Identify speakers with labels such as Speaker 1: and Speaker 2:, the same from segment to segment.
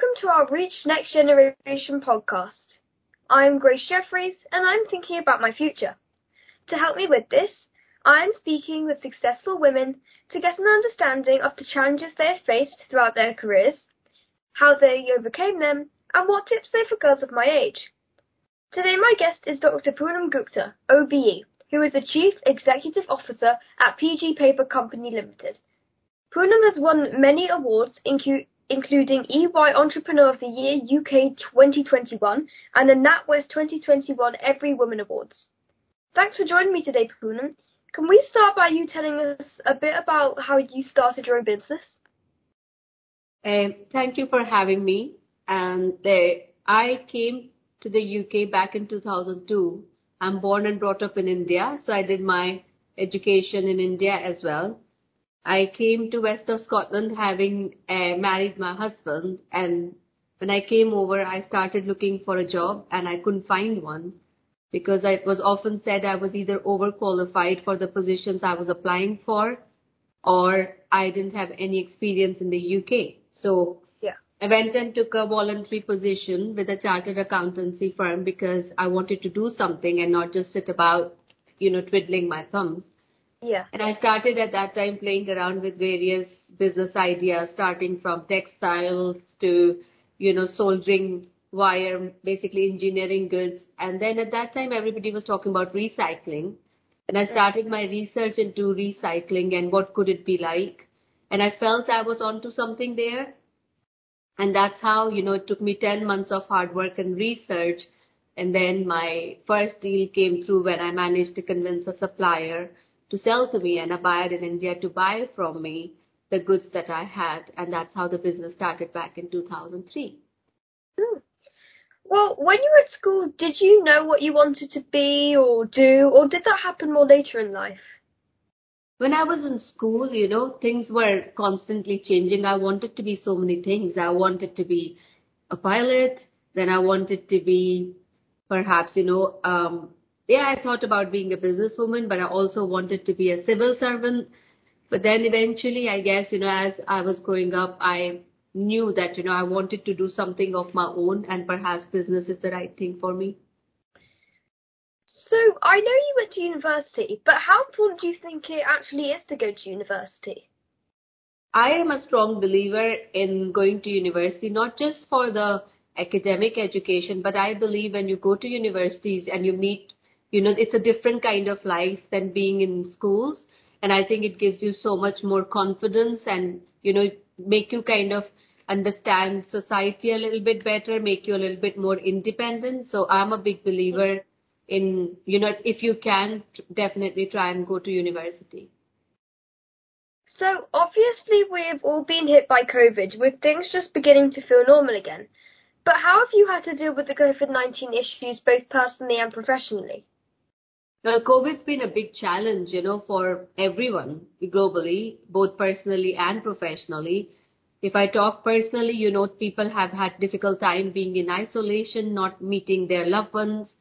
Speaker 1: welcome to our Reach Next Generation podcast. I'm Grace Jeffries and I'm thinking about my future. To help me with this, I am speaking with successful women to get an understanding of the challenges they have faced throughout their careers, how they overcame them, and what tips they have for girls of my age. Today my guest is Dr. Poonam Gupta, OBE, who is the Chief Executive Officer at PG Paper Company Limited. Poonam has won many awards, including EY Entrepreneur of the Year UK 2021 and the NatWest 2021 everywoman Awards. Thanks for joining me today, Poonam. Can we start by you telling us a bit about how you started your own business?
Speaker 2: Um, thank you for having me. And uh, I came to the UK back in 2002. I'm born and brought up in India, so I did my education in India as well. I came to west of Scotland having uh, married my husband and when I came over I started looking for a job and I couldn't find one because it was often said I was either overqualified for the positions I was applying for or I didn't have any experience in the UK. So
Speaker 1: yeah.
Speaker 2: I went and took a voluntary position with a chartered accountancy firm because I wanted to do something and not just sit about, you know, twiddling my thumbs.
Speaker 1: Yeah.
Speaker 2: And I started at that time playing around with various business ideas, starting from textiles to, you know, soldering wire, basically engineering goods. And then at that time, everybody was talking about recycling. And I started my research into recycling and what could it be like. And I felt I was onto something there. And that's how, you know, it took me 10 months of hard work and research. And then my first deal came through when I managed to convince a supplier to sell to me and a buyer in India to buy from me the goods that I had. And that's how the business started back in 2003.
Speaker 1: Hmm. Well, when you were at school, did you know what you wanted to be or do, or did that happen more later in life?
Speaker 2: When I was in school, you know, things were constantly changing. I wanted to be so many things. I wanted to be a pilot, then I wanted to be perhaps, you know, um, yeah, I thought about being a businesswoman, but I also wanted to be a civil servant. But then eventually, I guess, you know, as I was growing up, I knew that, you know, I wanted to do something of my own and perhaps business is the right thing for me.
Speaker 1: So I know you went to university, but how important do you think it actually is to go to university?
Speaker 2: I am a strong believer in going to university, not just for the academic education, but I believe when you go to universities and you meet you know, it's a different kind of life than being in schools. And I think it gives you so much more confidence and, you know, make you kind of understand society a little bit better, make you a little bit more independent. So I'm a big believer in, you know, if you can, definitely try and go to university.
Speaker 1: So obviously we've all been hit by COVID with things just beginning to feel normal again. But how have you had to deal with the COVID-19 issues both personally and professionally?
Speaker 2: Well, COVID's been a big challenge, you know, for everyone globally, both personally and professionally. If I talk personally, you know, people have had difficult time being in isolation, not meeting their loved ones,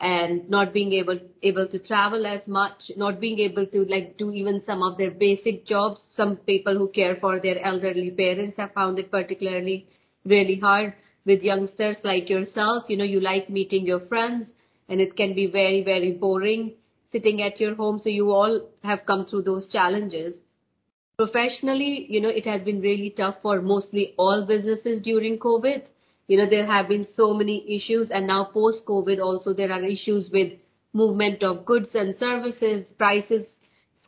Speaker 2: and not being able able to travel as much, not being able to like do even some of their basic jobs. Some people who care for their elderly parents have found it particularly really hard. With youngsters like yourself, you know, you like meeting your friends and it can be very, very boring sitting at your home. So you all have come through those challenges. Professionally, you know, it has been really tough for mostly all businesses during COVID. You know, there have been so many issues and now post COVID also there are issues with movement of goods and services, prices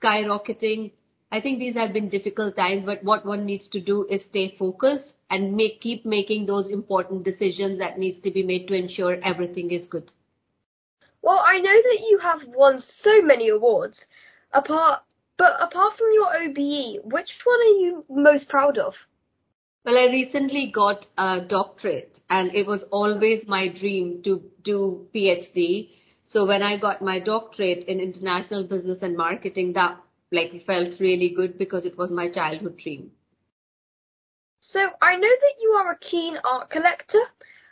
Speaker 2: skyrocketing. I think these have been difficult times, but what one needs to do is stay focused and make, keep making those important decisions that needs to be made to ensure everything is good.
Speaker 1: Well, I know that you have won so many awards. Apart, but apart from your OBE, which one are you most proud of?
Speaker 2: Well, I recently got a doctorate, and it was always my dream to do PhD. So when I got my doctorate in international business and marketing, that like felt really good because it was my childhood dream.
Speaker 1: So I know that you are a keen art collector.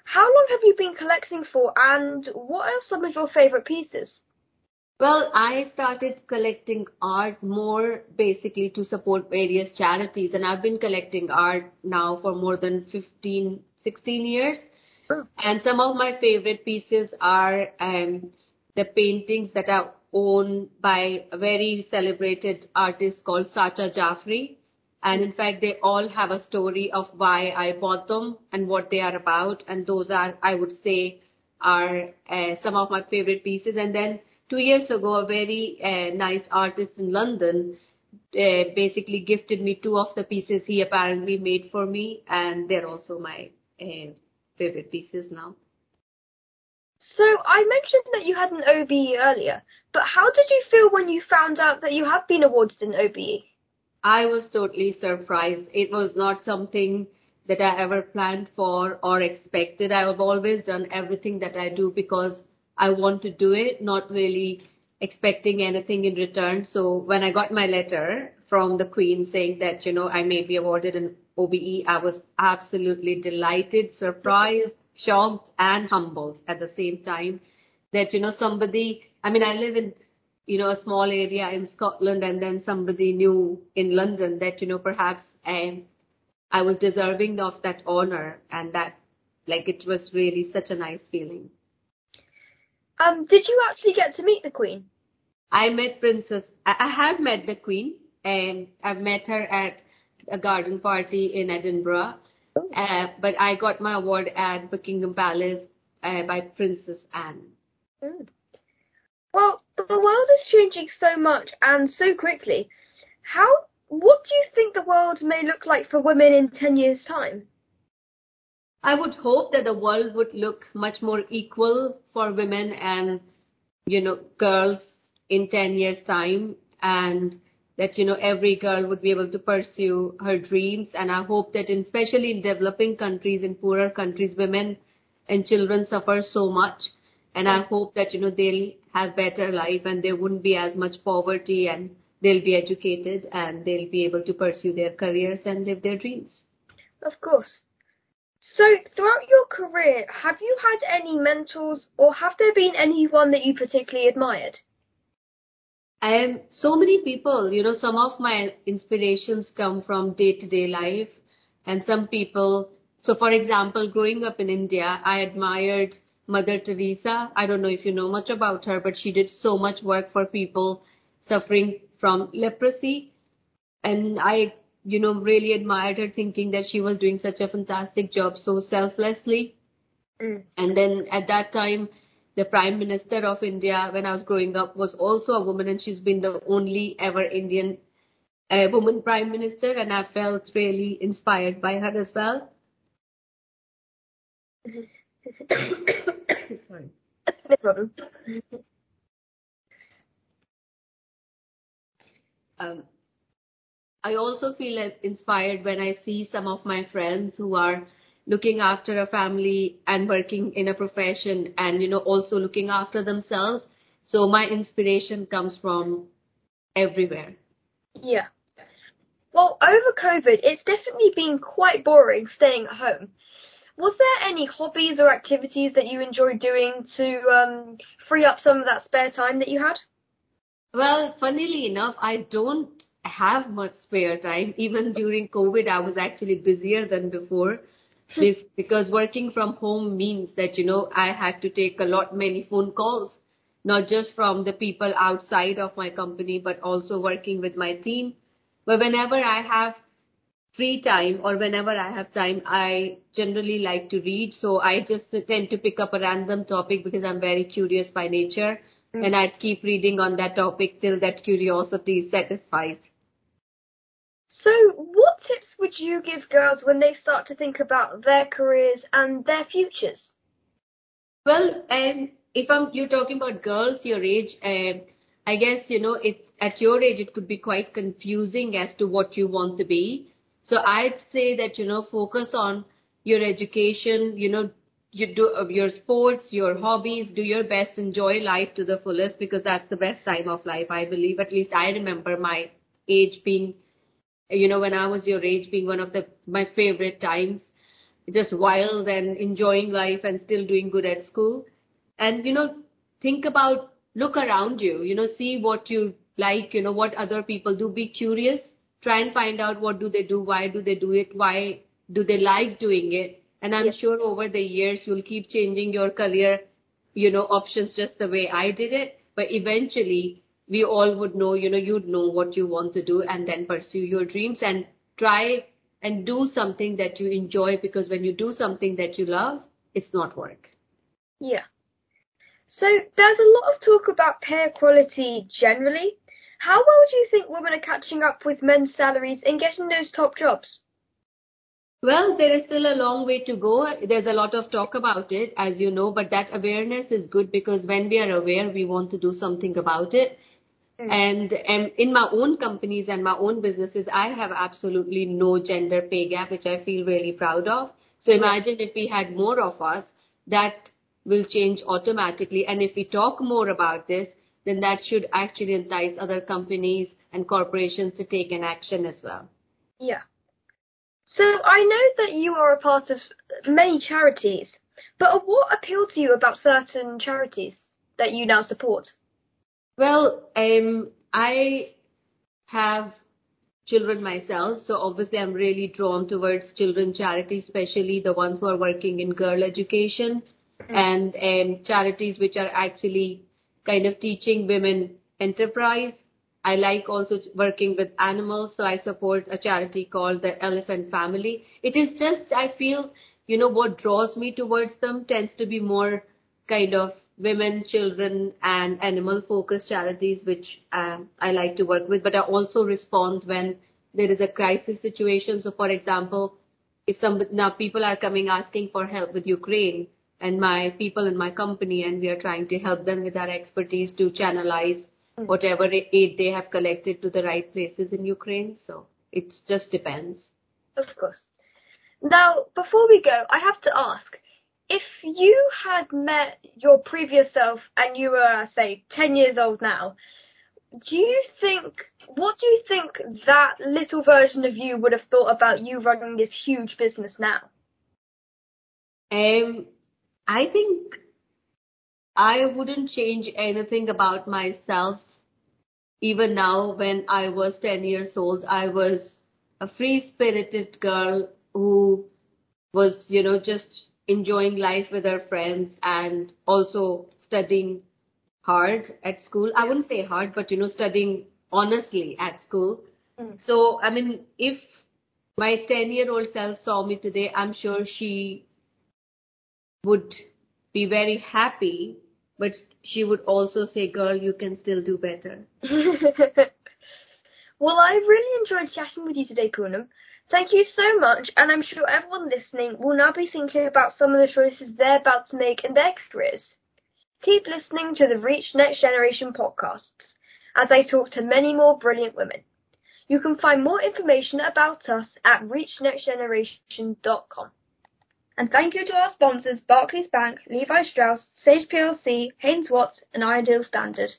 Speaker 1: How long have you been collecting for, and what are some of your favorite pieces?
Speaker 2: Well, I started collecting art more basically to support various charities, and I've been collecting art now for more than 15, 16 years.
Speaker 1: Oh.
Speaker 2: And some of my favorite pieces are um, the paintings that are owned by a very celebrated artist called Sacha Jafri. And in fact, they all have a story of why I bought them and what they are about. And those are, I would say, are uh, some of my favorite pieces. And then two years ago, a very uh, nice artist in London uh, basically gifted me two of the pieces he apparently made for me, and they're also my uh, favorite pieces now.
Speaker 1: So I mentioned that you had an OBE earlier, but how did you feel when you found out that you have been awarded an OBE?
Speaker 2: I was totally surprised. It was not something that I ever planned for or expected. I have always done everything that I do because I want to do it, not really expecting anything in return. So when I got my letter from the Queen saying that, you know, I may be awarded an OBE, I was absolutely delighted, surprised, shocked, and humbled at the same time that, you know, somebody, I mean, I live in, you know, a small area in Scotland and then somebody knew in London that, you know, perhaps um, I was deserving of that honor and that, like, it was really such a nice feeling.
Speaker 1: Um, did you actually get to meet the Queen?
Speaker 2: I met Princess. I, I have met the Queen, and I've met her at a garden party in Edinburgh.
Speaker 1: Oh.
Speaker 2: Uh, but I got my award at Buckingham Palace uh, by Princess Anne.
Speaker 1: Mm. Well, the world is changing so much and so quickly. How? What do you think the world may look like for women in ten years' time?
Speaker 2: I would hope that the world would look much more equal for women and, you know, girls in 10 years time and that, you know, every girl would be able to pursue her dreams. And I hope that in, especially in developing countries, in poorer countries, women and children suffer so much. And I hope that, you know, they'll have better life and there wouldn't be as much poverty and they'll be educated and they'll be able to pursue their careers and live their dreams.
Speaker 1: Of course. So, throughout your career, have you had any mentors or have there been anyone that you particularly admired?
Speaker 2: Um, so many people, you know, some of my inspirations come from day to day life and some people, so for example, growing up in India, I admired Mother Teresa. I don't know if you know much about her, but she did so much work for people suffering from leprosy. And I you know, really admired her thinking that she was doing such a fantastic job so selflessly.
Speaker 1: Mm.
Speaker 2: And then at that time, the Prime Minister of India, when I was growing up, was also a woman, and she's been the only ever Indian uh, woman Prime Minister, and I felt really inspired by her as well.
Speaker 1: Sorry. No problem.
Speaker 2: Um, I also feel inspired when I see some of my friends who are looking after a family and working in a profession and, you know, also looking after themselves. So my inspiration comes from everywhere.
Speaker 1: Yeah. Well, over COVID, it's definitely been quite boring staying at home. Was there any hobbies or activities that you enjoyed doing to um, free up some of that spare time that you had?
Speaker 2: Well, funnily enough, I don't have much spare time. Even during COVID, I was actually busier than before because working from home means that, you know, I had to take a lot many phone calls, not just from the people outside of my company, but also working with my team. But whenever I have free time or whenever I have time, I generally like to read. So I just tend to pick up a random topic because I'm very curious by nature. Mm. And I'd keep reading on that topic till that curiosity is satisfied.
Speaker 1: So, what tips would you give girls when they start to think about their careers and their futures?
Speaker 2: Well, um, if I'm, you're talking about girls your age, um, I guess, you know, it's at your age, it could be quite confusing as to what you want to be. So I'd say that, you know, focus on your education, you know, you do uh, your sports, your hobbies, do your best, enjoy life to the fullest because that's the best time of life, I believe. At least I remember my age being you know, when I was your age, being one of the my favorite times, just wild and enjoying life and still doing good at school. And you know, think about, look around you, you know, see what you like, you know, what other people do. Be curious. Try and find out what do they do, why do they do it, why do they like doing it, And I'm
Speaker 1: Yes.
Speaker 2: sure over the years you'll keep changing your career, you know, options just the way I did it. But eventually we all would know, you know, you'd know what you want to do and then pursue your dreams and try and do something that you enjoy because when you do something that you love, it's not work.
Speaker 1: Yeah. So there's a lot of talk about pay equality generally. How well do you think women are catching up with men's salaries and getting those top jobs?
Speaker 2: Well, there is still a long way to go. There's a lot of talk about it, as you know, but that awareness is good because when we are aware, we want to do something about it.
Speaker 1: Mm.
Speaker 2: And um, in my own companies and my own businesses, I have absolutely no gender pay gap, which I feel really proud of. So imagine if we had more of us, that will change automatically. And if we talk more about this, then that should actually entice other companies and corporations to take an action as well.
Speaker 1: Yeah. So I know that you are a part of many charities, but what appealed to you about certain charities that you now support?
Speaker 2: Well, um, I have children myself, so obviously I'm really drawn towards children charities, especially the ones who are working in girl education and um, charities which are actually kind of teaching women enterprise. I like also working with animals, so I support a charity called the Elephant Family. It is just, I feel, you know, what draws me towards them tends to be more kind of women, children, and animal focused charities, which um, I like to work with. But I also respond when there is a crisis situation. So, for example, if some now people are coming asking for help with Ukraine, and my people in my company, and we are trying to help them with our expertise to channelize whatever aid they have collected to the right places in Ukraine. So it just depends.
Speaker 1: Of course. Now, before we go, I have to ask if you had met your previous self and you were, say, 10 years old now, do you think, what do you think that little version of you would have thought about you running this huge business now?
Speaker 2: Um, I think I wouldn't change anything about myself. Even now, when I was 10 years old, I was a free spirited girl who was, you know, just enjoying life with her friends and also studying hard at school. I wouldn't say hard, but, you know, studying honestly at school.
Speaker 1: Mm.
Speaker 2: So, I mean, if my 10 year old self saw me today, I'm sure she would be very happy, but she would also say, girl, you can still do better.
Speaker 1: well, I really enjoyed chatting with you today, Poonam. Thank you so much, and I'm sure everyone listening will now be thinking about some of the choices they're about to make in their careers. Keep listening to the Reach Next Generation podcasts as I talk to many more brilliant women. You can find more information about us at reachnextgeneration.com. And thank you to our sponsors Barclays Bank, Levi Strauss, Sage PLC, Haines Watts, and Ideal Standard.